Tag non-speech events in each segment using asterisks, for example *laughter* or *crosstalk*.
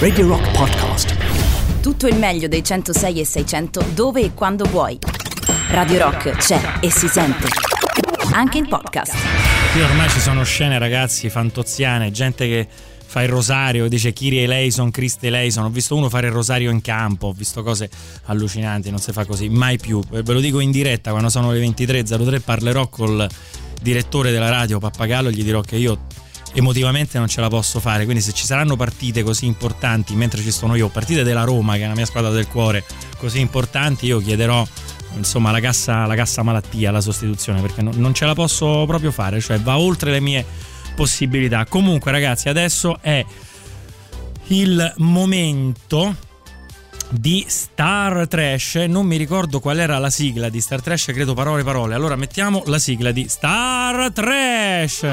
Radio Rock Podcast. Tutto il meglio dei 106 e 600 dove e quando vuoi. Radio Rock c'è e si sente. Anche in podcast. Qui ormai ci sono scene, ragazzi, fantoziane, gente che fa il rosario, dice Kiri Eleison, Christ Eleison. Ho visto uno fare il rosario in campo, ho visto cose allucinanti, non si fa così mai più. Ve lo dico in diretta, quando sono le 23.03 parlerò col direttore della radio Pappagallo, gli dirò che io emotivamente non ce la posso fare. Quindi, se ci saranno partite così importanti mentre ci sono io, partite della Roma, che è la mia squadra del cuore, così importanti, io chiederò insomma la cassa, la cassa malattia, la sostituzione, perché non, non ce la posso proprio fare, cioè va oltre le mie possibilità. Comunque, ragazzi, adesso è il momento di Star Trash. Non mi ricordo qual era la sigla di Star Trash, credo parole parole. Allora mettiamo la sigla di Star Trash.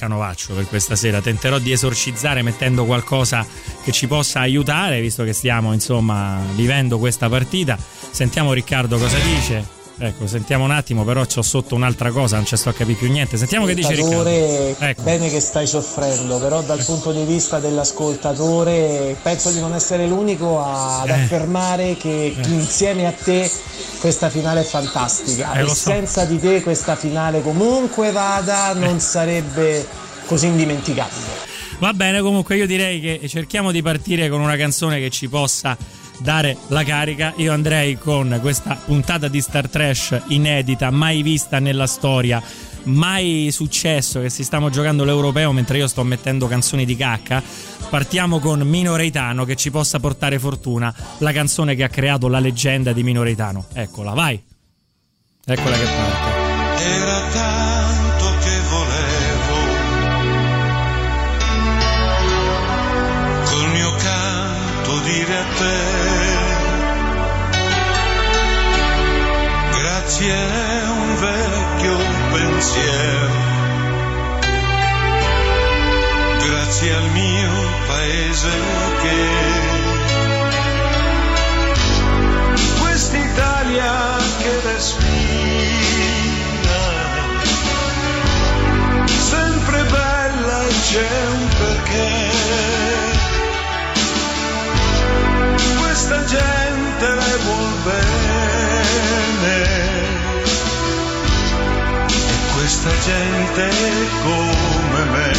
Canovaccio per questa sera, tenterò di esorcizzare mettendo qualcosa che ci possa aiutare, visto che stiamo insomma vivendo questa partita. Sentiamo Riccardo cosa dice. Ecco, sentiamo un attimo, però c'ho sotto un'altra cosa, non ci sto a capire più niente. Sentiamo che dice Riccardo. Ecco. Bene che stai soffrendo, però dal punto di vista dell'ascoltatore penso di non essere l'unico ad Eh. affermare che insieme a te questa finale è fantastica Eh, e so. senza di te questa finale comunque vada non Eh. sarebbe così indimenticabile. Va bene, comunque io direi che cerchiamo di partire con una canzone che ci possa dare la carica. Io andrei con questa puntata di Star Trash inedita, mai vista nella storia, mai successo che si stiamo giocando l'europeo mentre io sto mettendo canzoni di cacca. Partiamo con Minoreitano che ci possa portare fortuna, la canzone che ha creato la leggenda di Minoreitano. Eccola, vai. Eccola che parte. Era tanto che volevo col mio canto dire a te grazie a un vecchio pensiero? Grazie al mio paese che quest'Italia che respira, sempre bella e c'è un perché. Questa gente le vuol bene questa gente come me.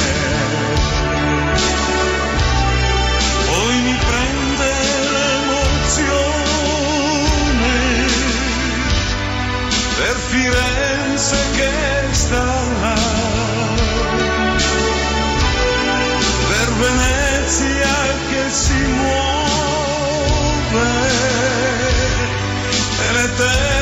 Poi mi prende l'emozione per Firenze che sta là, per Venezia che si muove, e l'eterna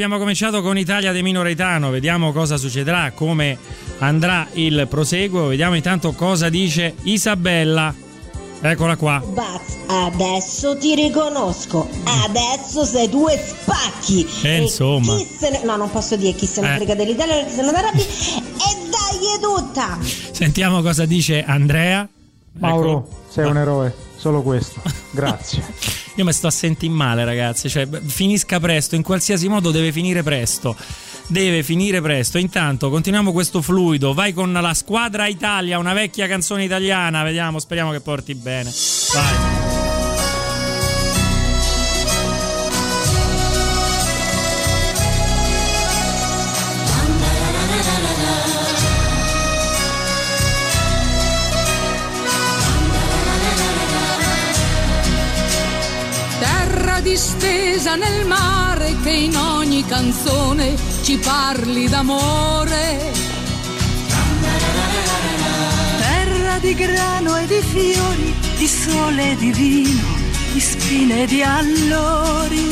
abbiamo cominciato con Italia De Minoretano, vediamo cosa succederà, come andrà il proseguo, vediamo intanto cosa dice Isabella. Eccola qua. Baz, adesso ti riconosco. Adesso sei due spacchi. Eh, E insomma. Chi se ne... No, non posso dire chi se ne Eh. frega dell'Italia perché se ne arrabbi. E dai tutta. Sentiamo cosa dice Andrea. Mauro, Ecco. sei un eroe, solo questo. Grazie. *laughs* Io mi sto sentire male, ragazzi. Cioè, finisca presto, in qualsiasi modo deve finire presto. Deve finire presto. Intanto continuiamo questo fluido. Vai con la squadra Italia, una vecchia canzone italiana. Vediamo, speriamo che porti bene. Vai. distesa nel mare che in ogni canzone ci parli d'amore. Terra di grano e di fiori, di sole e di vino, di spine e di allori.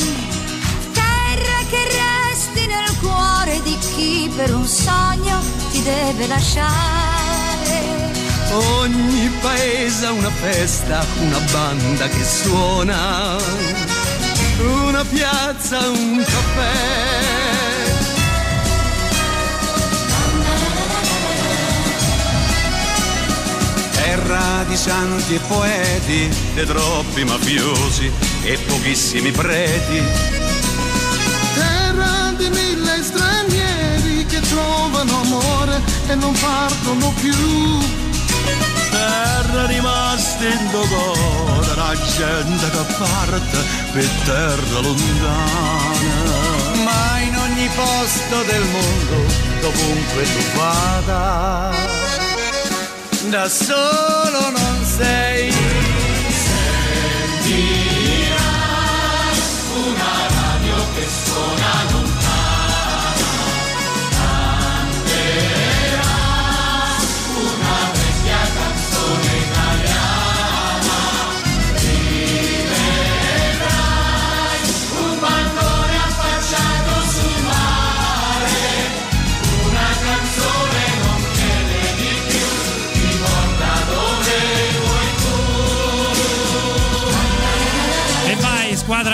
Terra che resti nel cuore di chi per un sogno ti deve lasciare. Ogni paese ha una festa, una banda che suona una piazza, un caffè. Terra di santi e poeti, e troppi mafiosi e pochissimi preti. Terra di mille stranieri che trovano amore e non partono più. Terra rimasta in dogora, la gente che parte per terra lontana. Ma in ogni posto del mondo, dovunque tu vada da solo non sei. Sentirai una radio che suona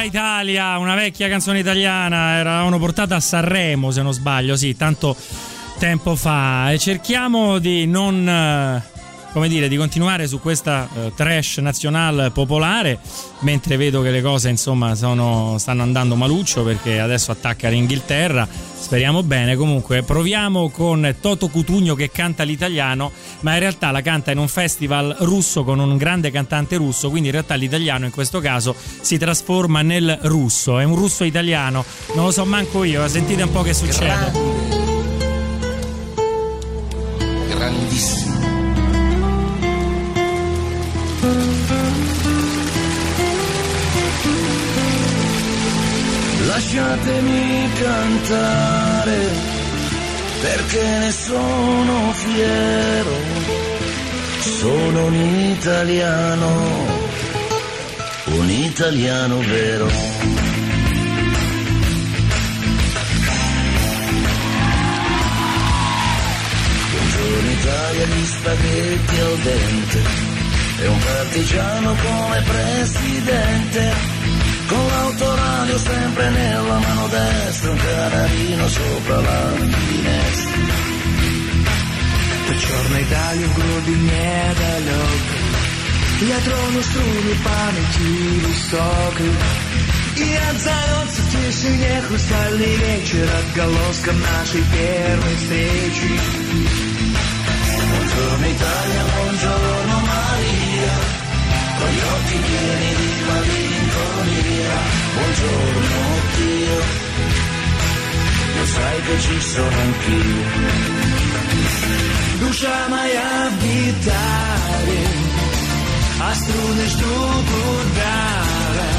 Italia, una vecchia canzone italiana, eravamo portata a Sanremo se non sbaglio, sì, tanto tempo fa. E cerchiamo di non, eh, come dire, di continuare su questa eh, trash nazionale popolare, mentre vedo che le cose insomma sono- stanno andando maluccio perché adesso attacca l'Inghilterra. Speriamo bene, comunque proviamo con Toto Cutugno che canta l'italiano, ma in realtà la canta in un festival russo con un grande cantante russo, quindi in realtà l'italiano in questo caso si trasforma nel russo, è un russo italiano, non lo so manco io, sentite un po' che succede. Grandissimo. Lasciatemi cantare perché ne sono fiero. Sono un italiano, un italiano vero. Buongiorno Italia, gli spaghetti al dente. E un partigiano come presidente. Con l'autoradio sempre nella mano destra, un canarino sopra la finestra. Чорна Італія в груди недалеко Я трону струны памяти высокой И отзовется в тишине хрустальный вечер Отголоском нашей первой встречи Buongiorno Italia, buongiorno Maria, con gli occhi pieni di malinconia. Buongiorno Dio, lo sai che ci sono anch'io. Душа моя в гитаре А струны ждут удара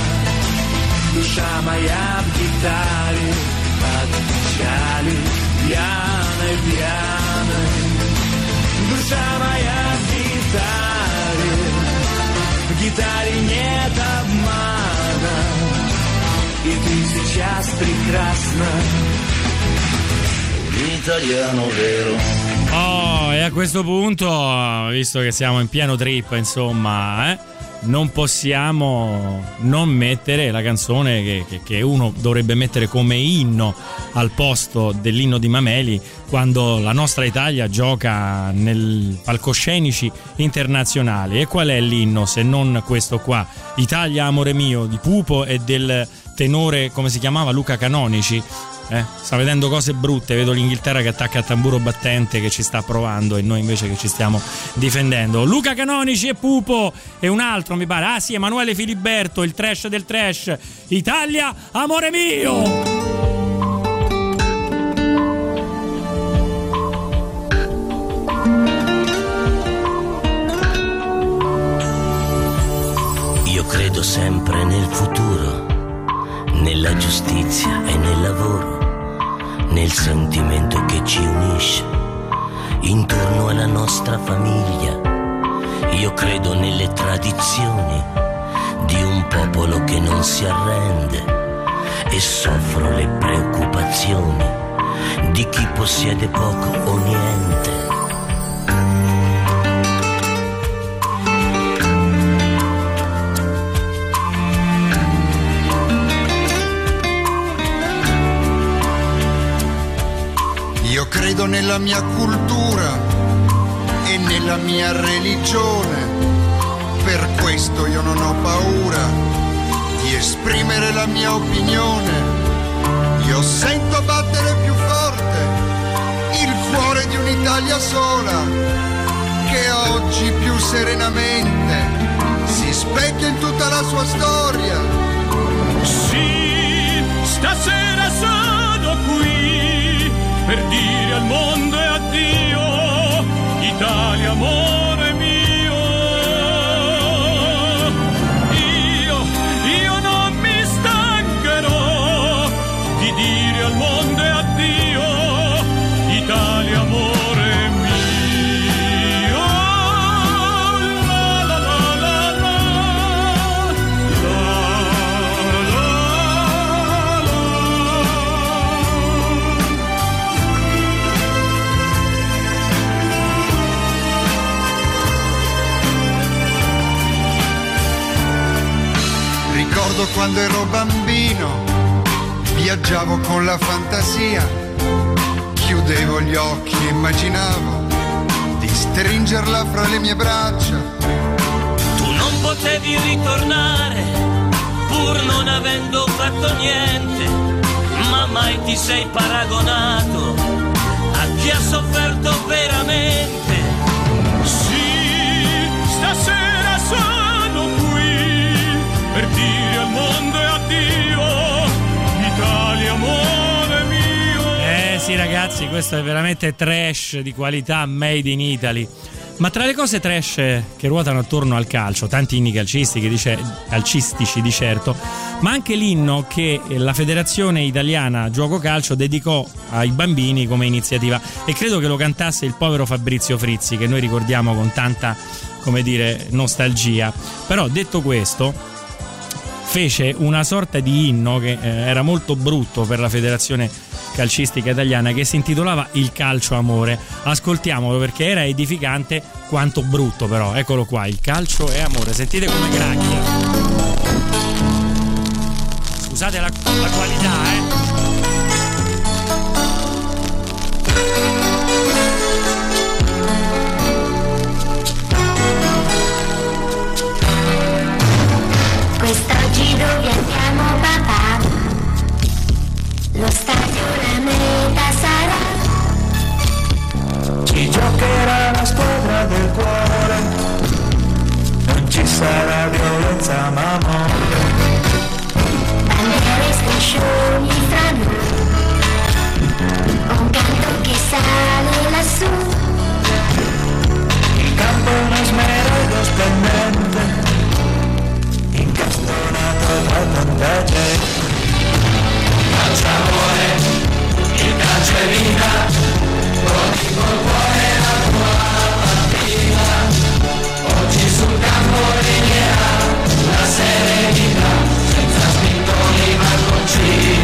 Душа моя в гитаре Под печали пьяной, пьяной Душа моя в гитаре В гитаре нет обмана И ты сейчас прекрасна Un italiano vero. Oh, e a questo punto, visto che siamo in pieno trip, insomma, eh, non possiamo non mettere la canzone che, che- che uno dovrebbe mettere come inno al posto dell'inno di Mameli quando la nostra Italia gioca nel palcoscenici internazionali. E qual è l'inno se non questo qua? Italia amore mio di Pupo e del tenore, come si chiamava, Luca Canonici. Eh, sta vedendo cose brutte, vedo l'Inghilterra che attacca a tamburo battente che ci sta provando e noi invece che ci stiamo difendendo. Luca Canonici e Pupo e un altro mi pare. Ah sì, Emanuele Filiberto, il trash del trash. Italia, amore mio! Io credo sempre nel futuro, nella giustizia e nel lavoro, nel sentimento che ci unisce intorno alla nostra famiglia. Io credo nelle tradizioni di un popolo che non si arrende e soffro le preoccupazioni di chi possiede poco o niente. Io credo nella mia cultura e nella mia religione, per questo io non ho paura di esprimere la mia opinione. Io sento battere più forte il cuore di un'Italia sola, che oggi più serenamente si specchia in tutta la sua storia. Dire al mondo quando ero bambino, viaggiavo con la fantasia, chiudevo gli occhi e immaginavo di stringerla fra le mie braccia. Tu non potevi ritornare pur non avendo fatto niente, ma mai ti sei paragonato a chi ha sofferto veramente. Sì ragazzi, questo è veramente trash di qualità made in Italy. Ma tra le cose trash che ruotano attorno al calcio, tanti inni calcistici, dice, calcistici di certo, ma anche l'inno che la Federazione Italiana Gioco Calcio dedicò ai bambini come iniziativa e credo che lo cantasse il povero Fabrizio Frizzi che noi ricordiamo con tanta, come dire, nostalgia. Però detto questo, fece una sorta di inno che eh, era molto brutto per la federazione calcistica italiana che si intitolava Il calcio amore. Ascoltiamolo perché era edificante quanto brutto però. Eccolo qua, il calcio è amore. Sentite come gracchia. Scusate la, la qualità, eh. Ci giocherà la squadra del cuore, non ci sarà violenza ma amore. Bandiere striscioni fra noi. Un canto che sale lassù. Il campo è uno smeraldo splendente, incastonato da tanta gente. Calcio amore, il calcio è vita, ogni col cuore Amore la serenità, senza spintoni ma concili.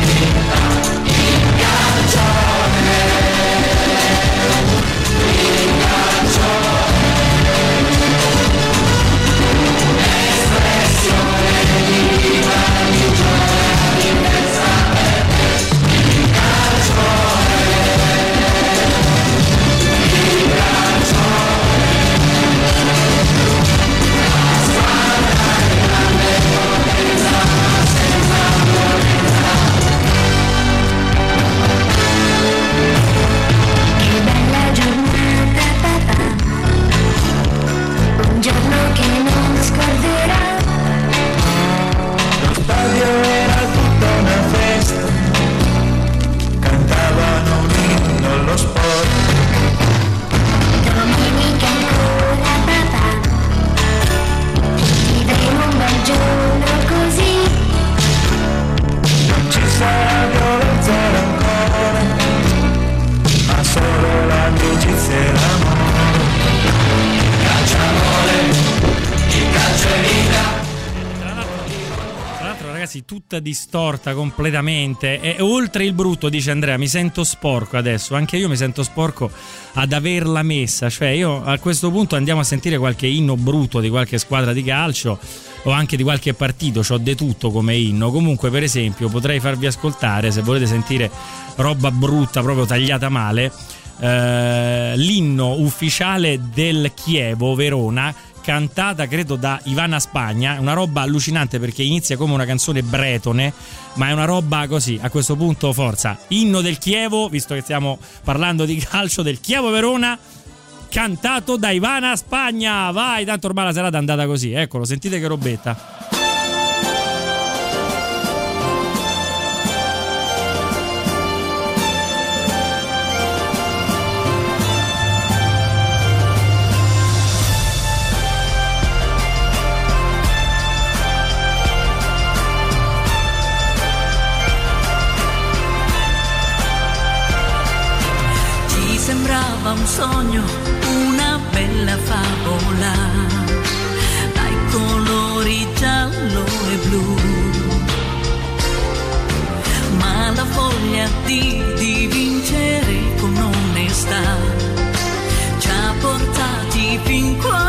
Tutta distorta completamente. E oltre il brutto, dice Andrea, mi sento sporco adesso. Anche io mi sento sporco ad averla messa. Cioè, io a questo punto andiamo a sentire qualche inno brutto di qualche squadra di calcio o anche di qualche partito. C'ho de tutto come inno. Comunque, per esempio, potrei farvi ascoltare se volete sentire roba brutta, proprio tagliata male. eh, l'inno ufficiale del Chievo Verona cantata credo da Ivana Spagna, una roba allucinante perché inizia come una canzone bretone, ma è una roba così, a questo punto forza. Inno del Chievo, visto che stiamo parlando di calcio del Chievo Verona, cantato da Ivana Spagna. Vai, tanto ormai la serata è andata così, eccolo, sentite che robetta. Un sogno, una bella favola, dai colori giallo e blu. Ma la voglia di, di vincere con onestà ci ha portati fin quassù.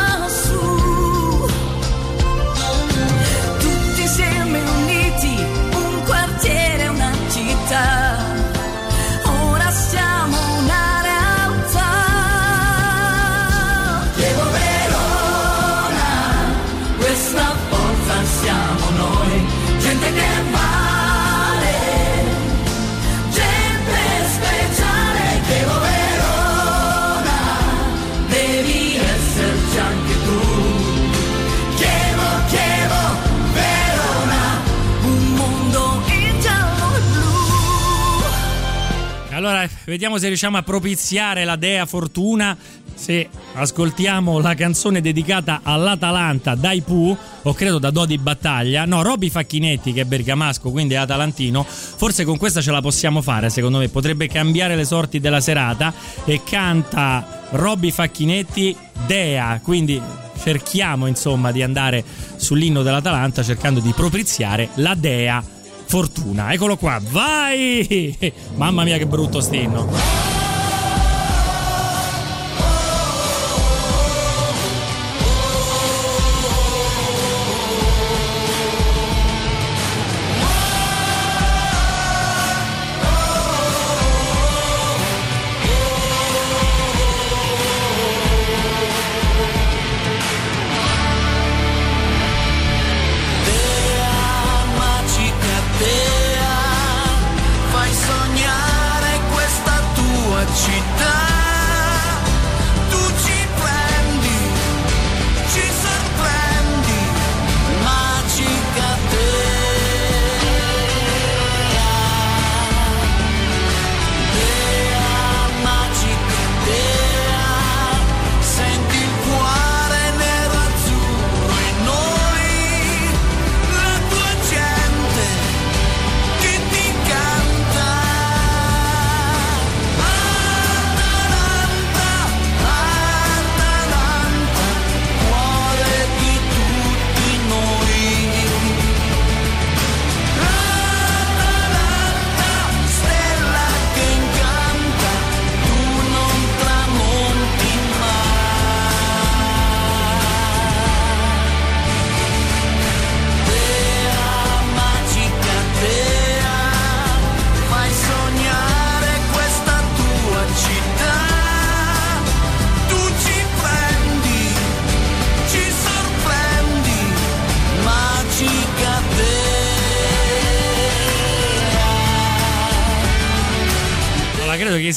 Vediamo se riusciamo a propiziare la dea fortuna. Se ascoltiamo la canzone dedicata all'Atalanta dai Pooh, o credo da Dodi Battaglia, no, Roby Facchinetti che è bergamasco, quindi è atalantino, forse con questa ce la possiamo fare, secondo me, potrebbe cambiare le sorti della serata. E canta Roby Facchinetti Dea, quindi cerchiamo insomma di andare sull'inno dell'Atalanta cercando di propiziare la Dea Fortuna. Eccolo qua, vai! *laughs* Mamma mia che brutto stinno.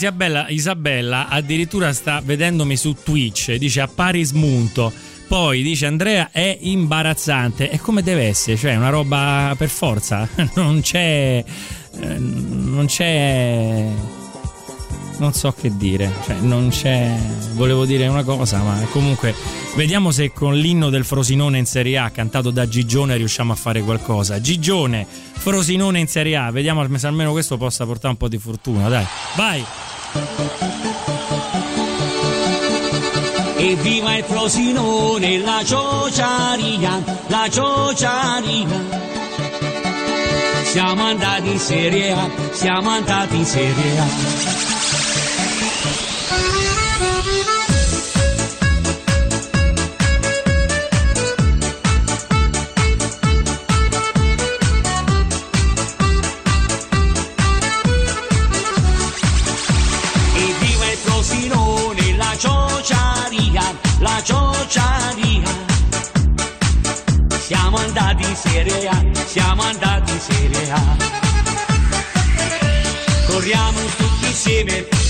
Isabella, Isabella addirittura sta vedendomi su Twitch, dice appari smunto. Poi dice Andrea è imbarazzante. E come deve essere? Cioè, una roba per forza. *laughs* Non c'è. eh, Non c'è. Non so che dire. Cioè, non c'è. Volevo dire una cosa, ma comunque. Vediamo se con l'inno del Frosinone in Serie A cantato da Gigione riusciamo a fare qualcosa. Gigione, Frosinone in Serie A. Vediamo se almeno questo possa portare un po' di fortuna. Dai, vai! Evviva il Frosinone, la ciociaria, la ciociaria. siamo andati in Serie A, siamo andati in Serie A. Serie A, siamo andati in Serie A. Corriamo tutti insieme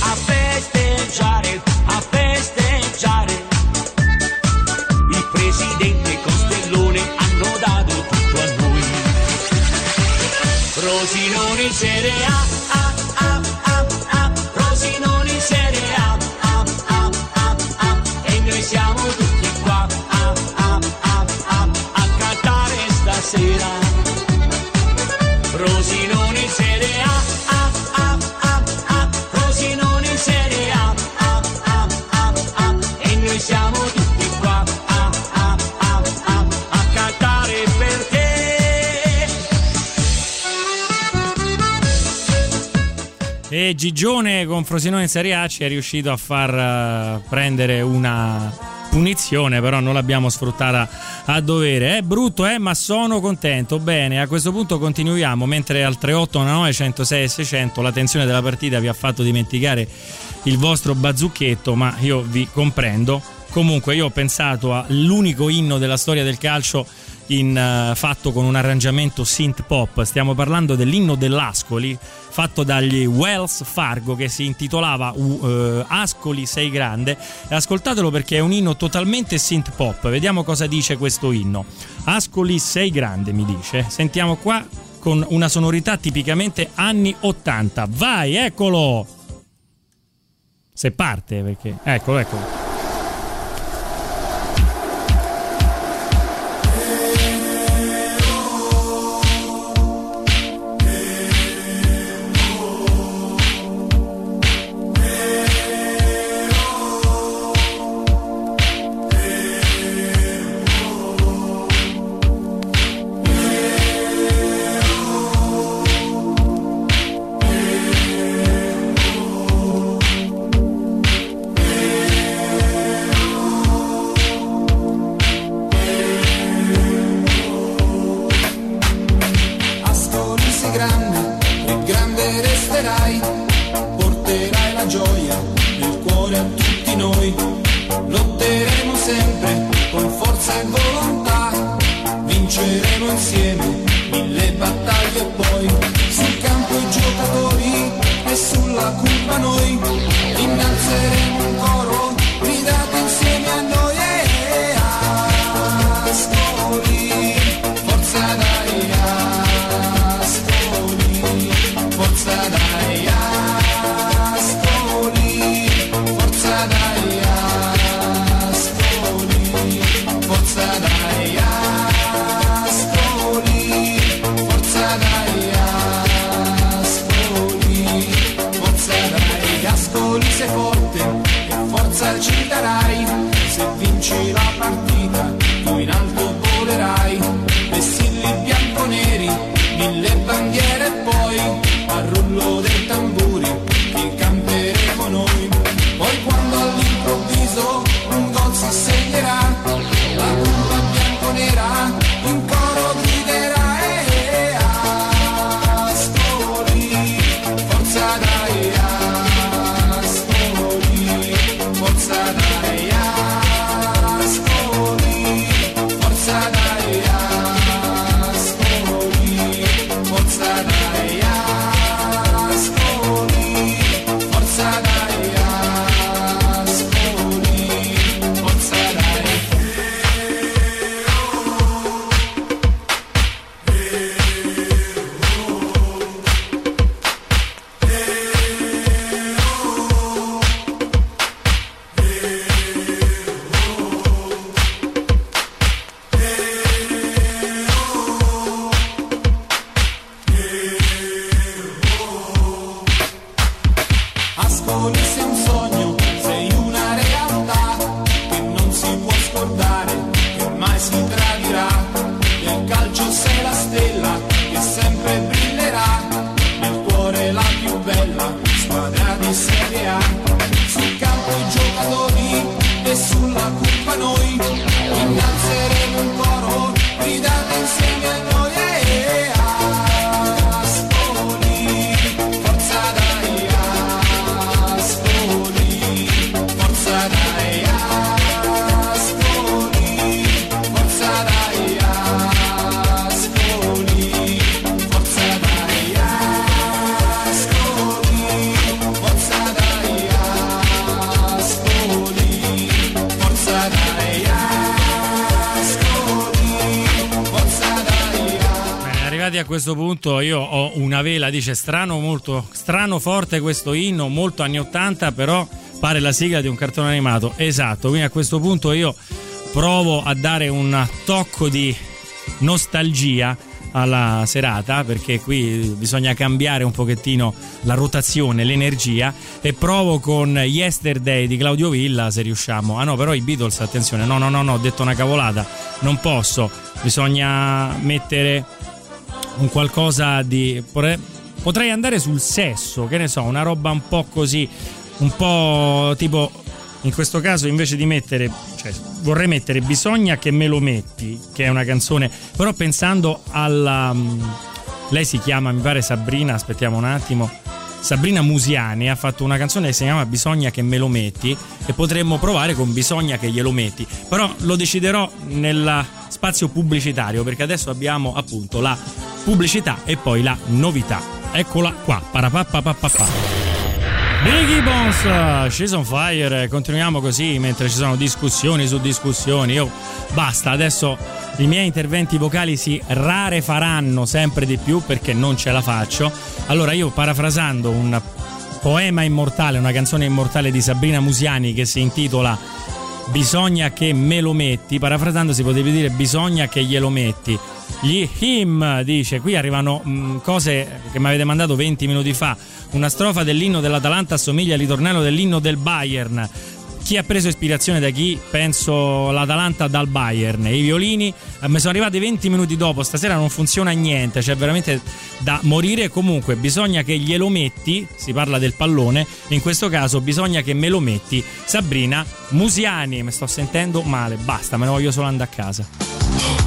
Gigione con Frosinone in Serie A ci è riuscito a far eh, prendere una punizione, però non l'abbiamo sfruttata a dovere. È brutto, eh, ma sono contento. Bene, a questo punto continuiamo, mentre al 3819 106 e 600 la tensione della partita vi ha fatto dimenticare il vostro bazzucchetto, ma io vi comprendo. Comunque io ho pensato all'unico inno della storia del calcio in, eh, fatto con un arrangiamento synth pop. Stiamo parlando dell'inno dell'Ascoli, fatto dagli Wells Fargo, che si intitolava uh, eh, Ascoli sei grande. Ascoltatelo perché è un inno totalmente synth pop. Vediamo cosa dice questo inno. Ascoli sei grande, mi dice. Sentiamo qua con una sonorità tipicamente anni 80. Vai, eccolo! Se parte, perché... Eccolo, eccolo. CBA. Questo punto io ho una vela, dice strano molto, strano forte questo inno, molto anni 80, però pare la sigla di un cartone animato. Esatto, quindi a questo punto io provo a dare un tocco di nostalgia alla serata perché qui bisogna cambiare un pochettino la rotazione, l'energia e provo con Yesterday di Claudio Villa se riusciamo. Ah no, però i Beatles, attenzione, no no no no, ho detto una cavolata, non posso, bisogna mettere un qualcosa di potrei, andare sul sesso, che ne so, una roba un po' così, un po' tipo in questo caso invece di mettere cioè, vorrei mettere bisogna che me lo metti che è una canzone però pensando alla mm, lei si chiama mi pare Sabrina aspettiamo un attimo Sabrina Musiani ha fatto una canzone che si chiama Bisogna che me lo metti e potremmo provare con Bisogna che glielo metti. Però lo deciderò nel spazio pubblicitario perché adesso abbiamo appunto la pubblicità e poi la novità. Eccola qua parapapapapapa Biggie Bones, She's on Fire, continuiamo così mentre ci sono discussioni su discussioni. Io basta, adesso i miei interventi vocali si rarefaranno sempre di più perché non ce la faccio. Allora io parafrasando un poema immortale, una canzone immortale di Sabrina Musiani che si intitola Bisogna che me lo metti, parafrasando si potrebbe dire bisogna che glielo metti. Gli him dice, qui arrivano mh, cose che mi avete mandato 20 minuti fa, una strofa dell'inno dell'Atalanta assomiglia al ritornello dell'inno del Bayern. Chi ha preso ispirazione da chi? Penso l'Atalanta dal Bayern. I violini eh, mi sono arrivati 20 minuti dopo, stasera non funziona niente, c'è veramente da morire. Comunque bisogna che glielo metti, si parla del pallone, in questo caso bisogna che me lo metti. Sabrina Musiani, mi sto sentendo male, basta, me ne voglio solo andare a casa.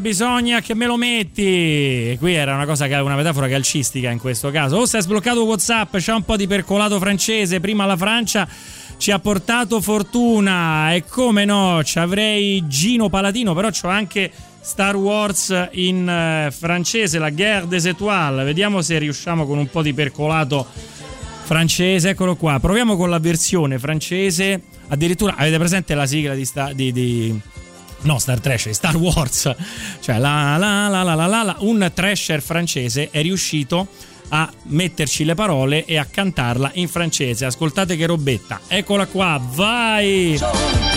Bisogna che me lo metti. E qui era una cosa che una metafora calcistica in questo caso. Oh, si è sbloccato WhatsApp, c'è un po' di percolato francese. Prima la Francia ci ha portato fortuna. E come no, ci avrei Gino Palatino, però c'ho anche Star Wars in eh, francese, la Guerre des Étoiles. Vediamo se riusciamo con un po' di percolato francese. Eccolo qua. Proviamo con la versione francese. Addirittura avete presente la sigla di, sta, di, di No, Star Trash, Star Wars. Cioè, la, la, la, la, la, la, la, un trasher francese è riuscito a metterci le parole e a cantarla in francese. Ascoltate che robetta. Eccola qua, vai! Eccola,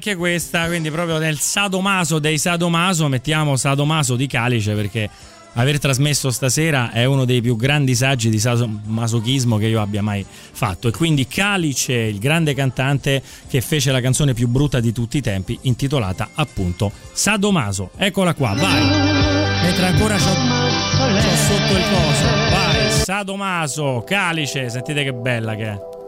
anche questa, quindi proprio nel sadomaso dei sadomaso, mettiamo sadomaso di Calice perché aver trasmesso stasera è uno dei più grandi saggi di sadomasochismo che io abbia mai fatto. E quindi Calice, il grande cantante che fece la canzone più brutta di tutti i tempi, intitolata appunto Sadomaso. Eccola qua, vai! Mentre ancora c'ho, c'ho sotto il coso. Vai, Sadomaso, Calice, sentite che bella che è.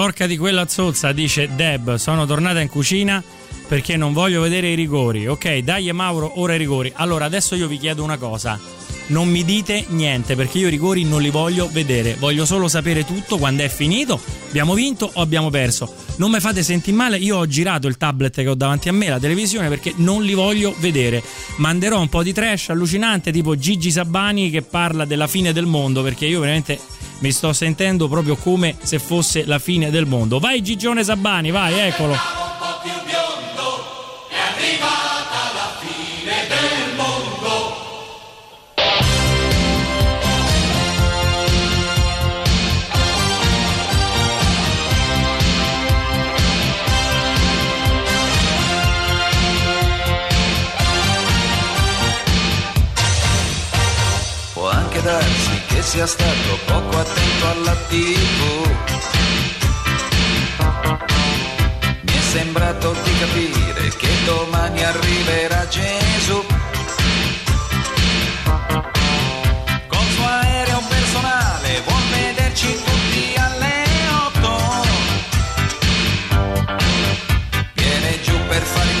Porca di quella zozza, dice Deb. Sono tornata in cucina perché non voglio vedere i rigori. Ok, dai Mauro, ora i rigori. Allora, adesso io vi chiedo una cosa. Non mi dite niente perché io i rigori non li voglio vedere. Voglio solo sapere tutto quando è finito. Abbiamo vinto o abbiamo perso. Non mi fate sentire male. Io ho girato il tablet che ho davanti a me, la televisione, perché non li voglio vedere. Manderò un po' di trash allucinante, tipo Gigi Sabani che parla della fine del mondo. Perché io veramente mi sto sentendo proprio come se fosse la fine del mondo. Vai Gigione Sabani, vai, eccolo. Sia stato poco attento alla TV. Mi è sembrato di capire che domani arriverà Gesù. Col suo aereo personale vuol vederci tutti alle otto. Viene giù per fare i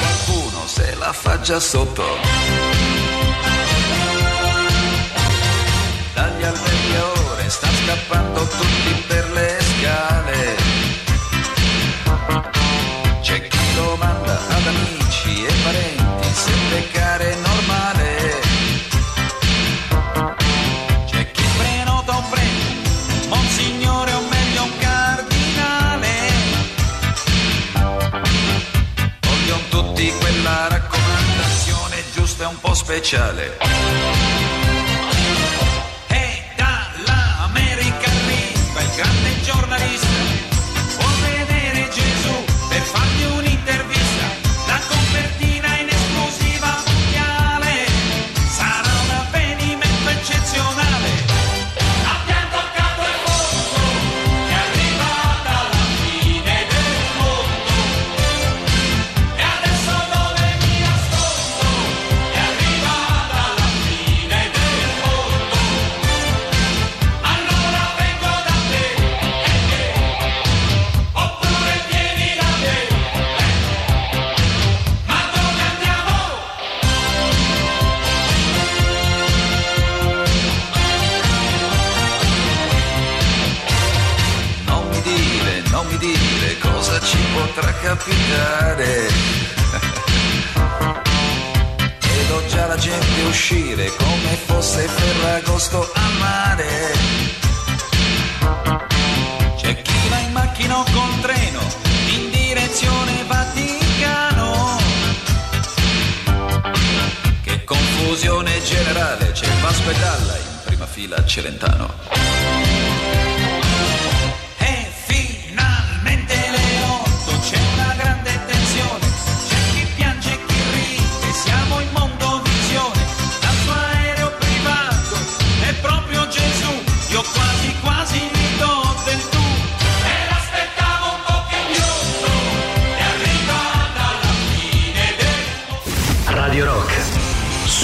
qualcuno se la fa già sotto. Potrà capitare. Vedo già la gente uscire come fosse Ferragosto a mare. C'è chi va in macchina o con treno in direzione Vaticano. Che confusione generale, c'è Vasco e Dalla in prima fila a Celentano.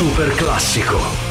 Super classico.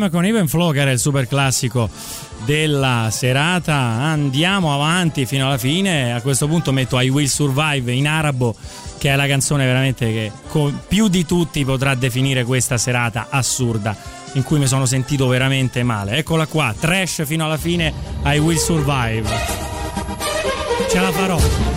Time con Even Flow che era il super classico della serata. Andiamo avanti fino alla fine. A questo punto metto I Will Survive in arabo, che è la canzone veramente che più di tutti potrà definire questa serata assurda in cui mi sono sentito veramente male. Eccola qua, trash fino alla fine, I Will Survive. Ce la farò.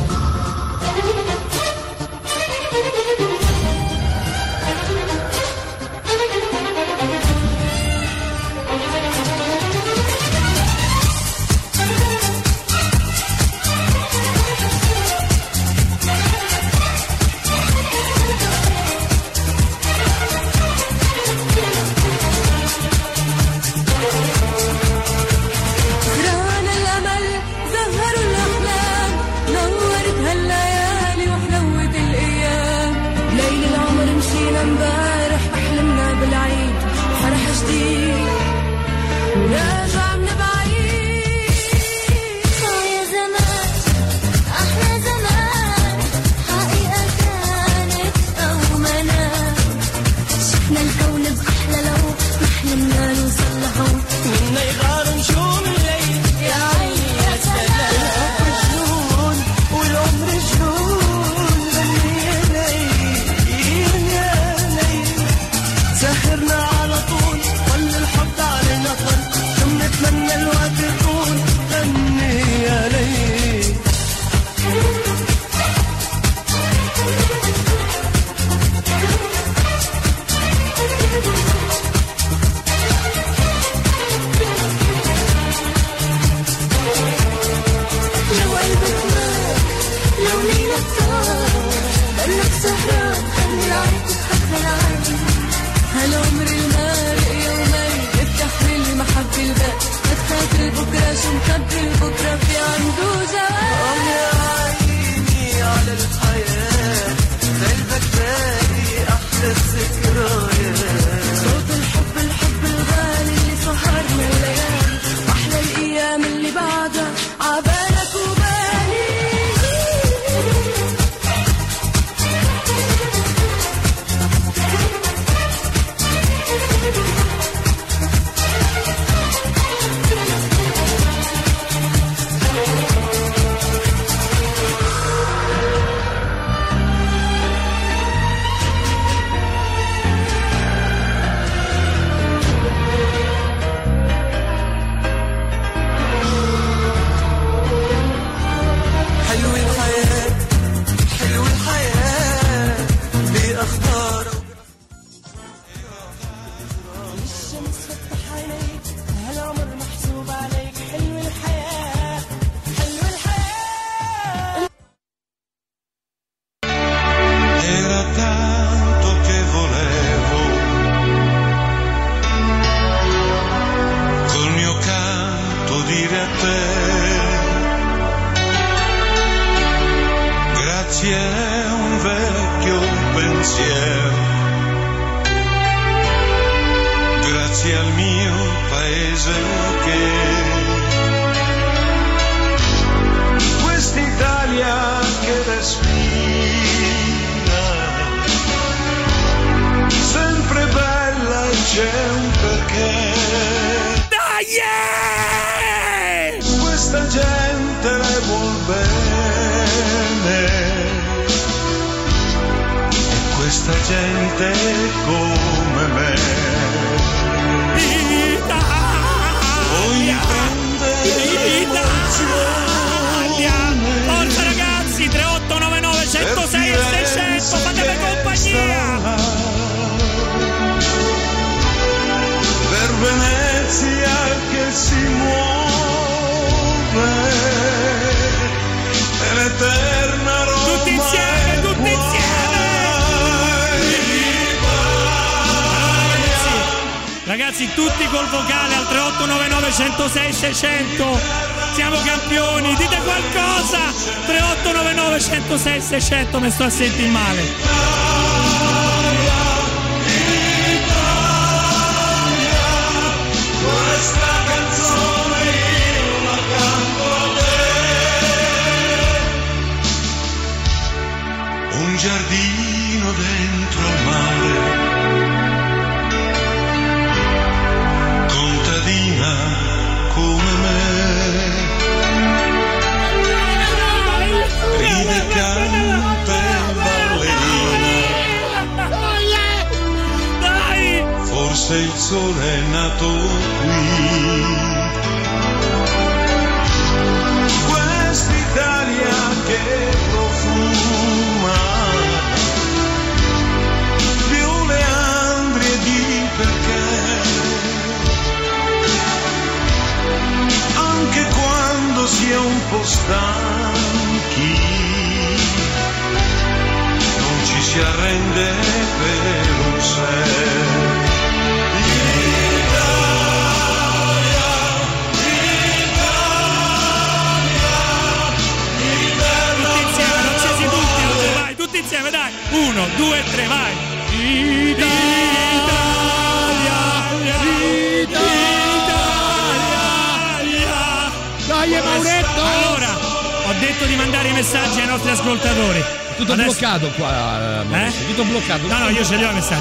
6600 certo mi sto a sentire male.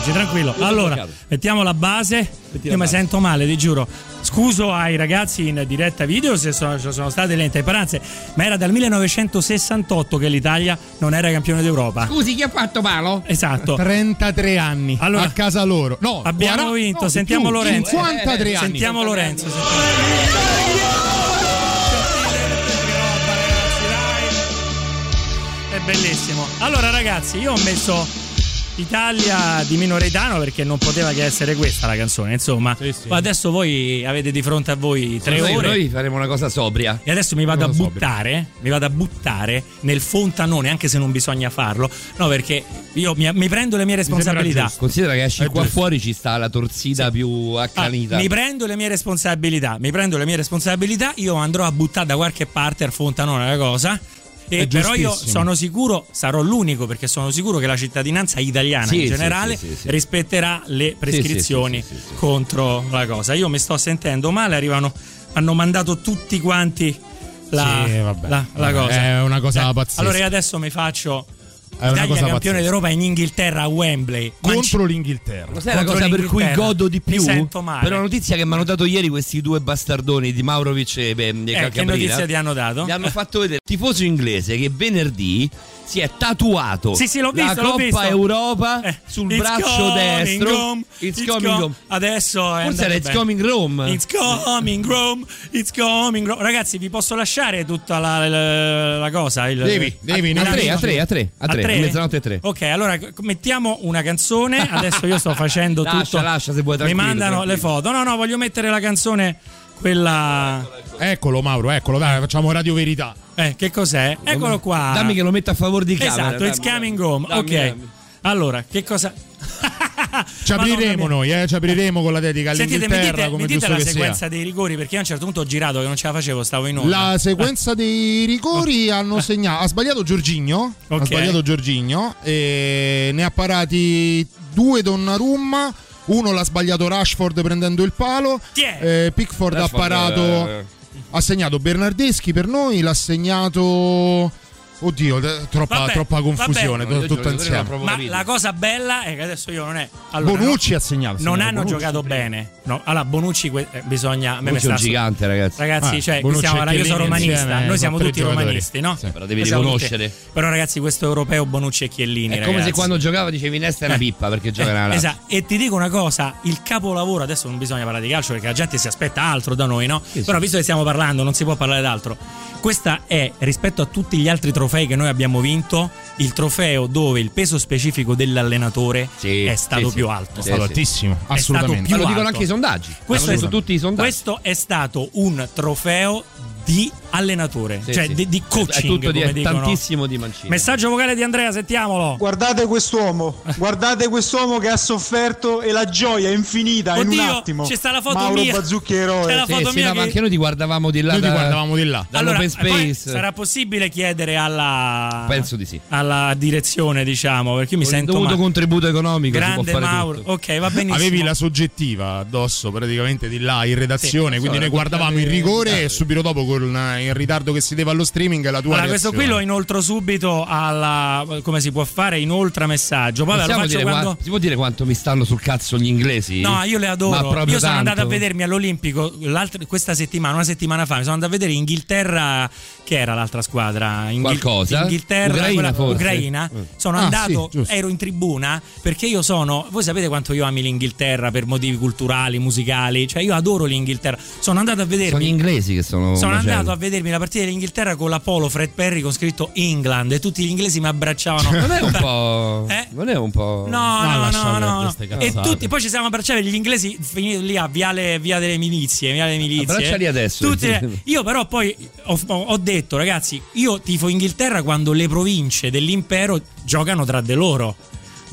Ce li ho i messaggi, tranquillo. Allora, mettiamo la base. io mi sento male, ti giuro. Scuso ai ragazzi in diretta video se sono, sono state le intemperanze, ma era dal 1968 che l'Italia non era campione d'Europa. Scusi, chi ha fatto palo? Esatto. 33 anni Allora, a casa loro. No, Abbiamo guarda- vinto, no, sentiamo più, Lorenzo. 53 anni. Sentiamo Lorenzo. È bellissimo. Allora, ragazzi, io ho messo Italia di minoretano perché non poteva che essere questa la canzone. Insomma, Ma adesso voi avete di fronte a voi tre Noi- ore. Noi faremo una cosa sobria. E adesso mi vado a buttare, mi vado a buttare nel fontanone, anche se non bisogna farlo. No, perché io mi, mi prendo le mie responsabilità. Considera che esci qua fuori ci sta la torsida più Ah, accanita. mi prendo le mie responsabilità, mi prendo le mie responsabilità, io andrò a buttare da qualche parte al fontanone la cosa. E però io sono sicuro, sarò l'unico perché sono sicuro che la cittadinanza italiana Sì, in generale sì, sì, rispetterà le prescrizioni contro la cosa. Io mi sto sentendo male, arrivano, hanno mandato tutti quanti la, la- la cosa. È una cosa pazzesca. Allora io adesso mi faccio È una Italia cosa campione pazzesca. d'Europa in Inghilterra a Wembley. Contro l'Inghilterra. Lo sai la contro cosa per cui l'Inghilterra. godo di Mi più? sento male. Per una notizia che mi hanno dato ieri questi due bastardoni di Maurovic e, e Eh, che Caprina. notizia ti hanno dato? Mi hanno fatto vedere il tifoso inglese che venerdì si è tatuato Sì, sì, l'ho la visto, l'ho Coppa visto. Europa Eh, sul it's braccio destro. home, it's, it's coming com- home. Adesso è Forse era It's bene. coming Rome. It's coming Rome, it's coming Rome. Ragazzi, vi posso lasciare tutta la, la- la cosa? Il, Devi, devi, a non tre, a tre, a tre, a tre, a mezzanotte e tre. Ok, allora mettiamo una canzone. *laughs* Adesso io sto facendo Lascia, tutto. lascia, se vuoi, Mi mandano tranquillo. le foto. No, no, voglio mettere la canzone quella Eccolo Mauro, eccolo, dai, facciamo Radio Verità. Eh, che cos'è? Eccolo qua. Dammi che lo metto a favore di camera. Esatto, it's coming home. Dammi, ok. dammi. Allora, che cosa Ci apriremo noi, eh, ci apriremo con la dedica Sentite, mi all'Inghilterra dite, come mi dite la che sequenza sia. dei rigori perché io a un certo punto ho girato che non ce la facevo, stavo in onda. La sequenza dei rigori hanno segnato. Ha sbagliato Giorginio. Ok. Ha sbagliato Giorginio. E ne ha parati due Donnarumma. Uno l'ha sbagliato Rashford prendendo il palo. È? Eh, Pickford Rashford, ha parato. eh, Ha segnato Bernardeschi per noi. L'ha segnato. Oddio, eh, troppa, Vabbè, troppa confusione. vabbè. tutto insieme. Ma la cosa bella è che adesso io non è. Allora, Bonucci no, ha segnato. Non hanno Bonucci. giocato bene. No, allora, Bonucci que- eh, bisogna. Bonucci è un gigante, ragazzi. Ragazzi, Eh, cioè, e io sono romanista. insieme Noi sono siamo tutti giocatori. romanisti, no? Sì. Però devi Noi siamo riconoscere. tutti- Però, ragazzi, questo europeo Bonucci e Chiellini. È come se ragazzi. quando giocava dicevi Nesta è una Eh. pippa perché gioca nella Lazio. Esatto, e ti dico una cosa: il capolavoro, adesso non bisogna parlare di calcio perché la gente si aspetta altro da noi, no? Però visto che stiamo parlando, non si può parlare d'altro. Questa è, rispetto a tutti gli altri trofei che noi abbiamo vinto, il trofeo dove il peso specifico dell'allenatore Sì, è stato sì, più alto. È stato altissimo, È assolutamente. stato lo dicono alto. anche i sondaggi. Questo è, detto tutti i sondaggi. questo è stato un trofeo di allenatore, Sì, cioè sì. di, di È coaching. tutto di- come è dicono. tantissimo di Mancini. Messaggio vocale di Andrea, sentiamolo. Guardate quest'uomo, guardate quest'uomo che ha sofferto e la gioia è infinita in un Oddio, attimo. c'è sta la foto Mauro mia. Bazzucchi eroe. C'è la foto sì, mia no, ma che- anche noi ti guardavamo di là. Noi ti da- guardavamo di là. Allora, sarà possibile chiedere alla Penso di sì. alla direzione, diciamo, perché io mi il sento dovuto male. contributo economico Grande Mauro. tutto. Ok, va benissimo. Avevi la soggettiva addosso praticamente di là in redazione, Sì. quindi noi guardavamo il rigore e subito dopo con in ritardo che si deve allo streaming, la tua Allora, questo qui lo inoltro subito alla. come si può fare? Inoltra messaggio. Poi lo dire quando. qua- si può dire quanto mi stanno sul cazzo gli inglesi? No, io le adoro. Io sono tanto. andato a vedermi all'Olimpico l'altra- questa settimana, una settimana fa. Mi sono andato a vedere Inghilterra. Che era l'altra squadra? Inghil- Qualcosa? Inghilterra, Ucraina, quella- forse? Ucraina. Mm. Sono Ah, andato, sì, ero in tribuna perché io sono. Voi sapete quanto io ami l'Inghilterra per motivi culturali, musicali. Cioè, io adoro l'Inghilterra. Sono andato a vedermi. Sono gli inglesi che sono. Sono macelli. andato a vedermi la partita dell'Inghilterra con la polo Fred Perry con scritto England e tutti gli inglesi mi abbracciavano. *laughs* Non è un po'. *laughs* Eh? Non è un po'. No, no, lascia no, no, no. E tutti, poi ci siamo abbracciati gli inglesi finiti lì a Viale, via delle Milizie, Via delle Milizie. Abbracciali adesso. Tutti- io però poi ho, ho detto, ragazzi, io tifo Inghilterra quando le province dell'impero giocano tra di loro.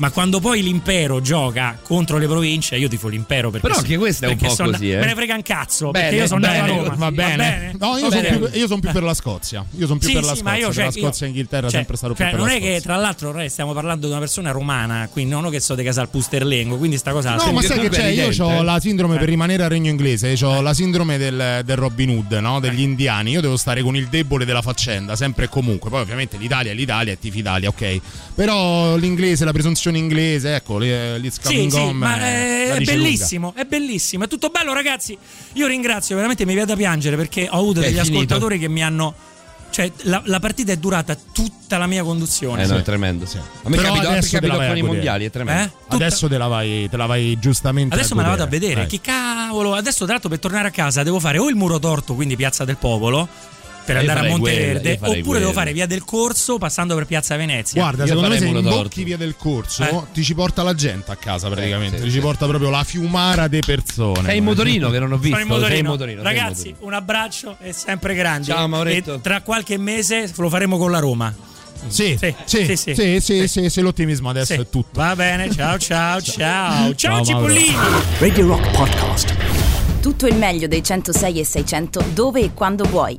Ma quando poi l'impero gioca contro le province, io tifo l'impero perché Però anche questo è un po' sono- così, eh. Me ne frega un cazzo. Bene, perché io sono nato a bene, Roma. Va bene. No, io Va sono bene. più, io son più per la Scozia. Io sono più Sì, per la sì, ma Scozia. io, per cioè, la Scozia e Inghilterra cioè, sempre stato cioè, più per non la è Scozia. che tra l'altro re, stiamo parlando di una persona romana quindi non è che so di casa al Pusterlengo quindi sta cosa No, ma sai che c'è? Io ho Eh. la sindrome per rimanere al regno inglese, ho la sindrome del, del Robin Hood, no? Eh. degli indiani. Io devo stare con il debole della faccenda, sempre e comunque. Poi, ovviamente, l'Italia è l'Italia, è tifi Italia, ok. Però l'inglese, la presunzione inglese, ecco, Sì, coming sì, home, ma eh, è, è bellissimo, è bellissimo, è tutto bello ragazzi. Io ringrazio, veramente mi viene da piangere perché ho avuto è degli finito? ascoltatori che mi hanno... Cioè, la, la partita è durata tutta la mia conduzione. Eh no, è tremendo. A me Però capita, adesso capita vai con i mondiali, è tremendo. Eh? Adesso te la vai, te la vai giustamente Adesso me la vado a vedere. Eh. Che cavolo. Adesso, tra l'altro, per tornare a casa devo fare o il muro torto, quindi Piazza del Popolo, per Io andare a Monteverde, quella, oppure devo quella. fare via del corso passando per Piazza Venezia. Guarda, Io secondo me se imbocchi via del corso Eh. ti ci porta la gente a casa praticamente, sì, ti ci porta proprio la fiumara di persone. Sei in motorino che non ho visto. Sono in motorino. Sei in motorino. Ragazzi, motorino. un abbraccio e sempre grandi. Ciao, Mauretto. E tra qualche mese lo faremo con la Roma. Sì, sì, sì, sì, sì. sì, sì, sì, l'ottimismo adesso Sì. è tutto. Va bene, ciao ciao ciao. Ciao, Ciao, Cipollini. Radio Rock Podcast. Tutto il meglio dei 106 e 600 dove e quando vuoi.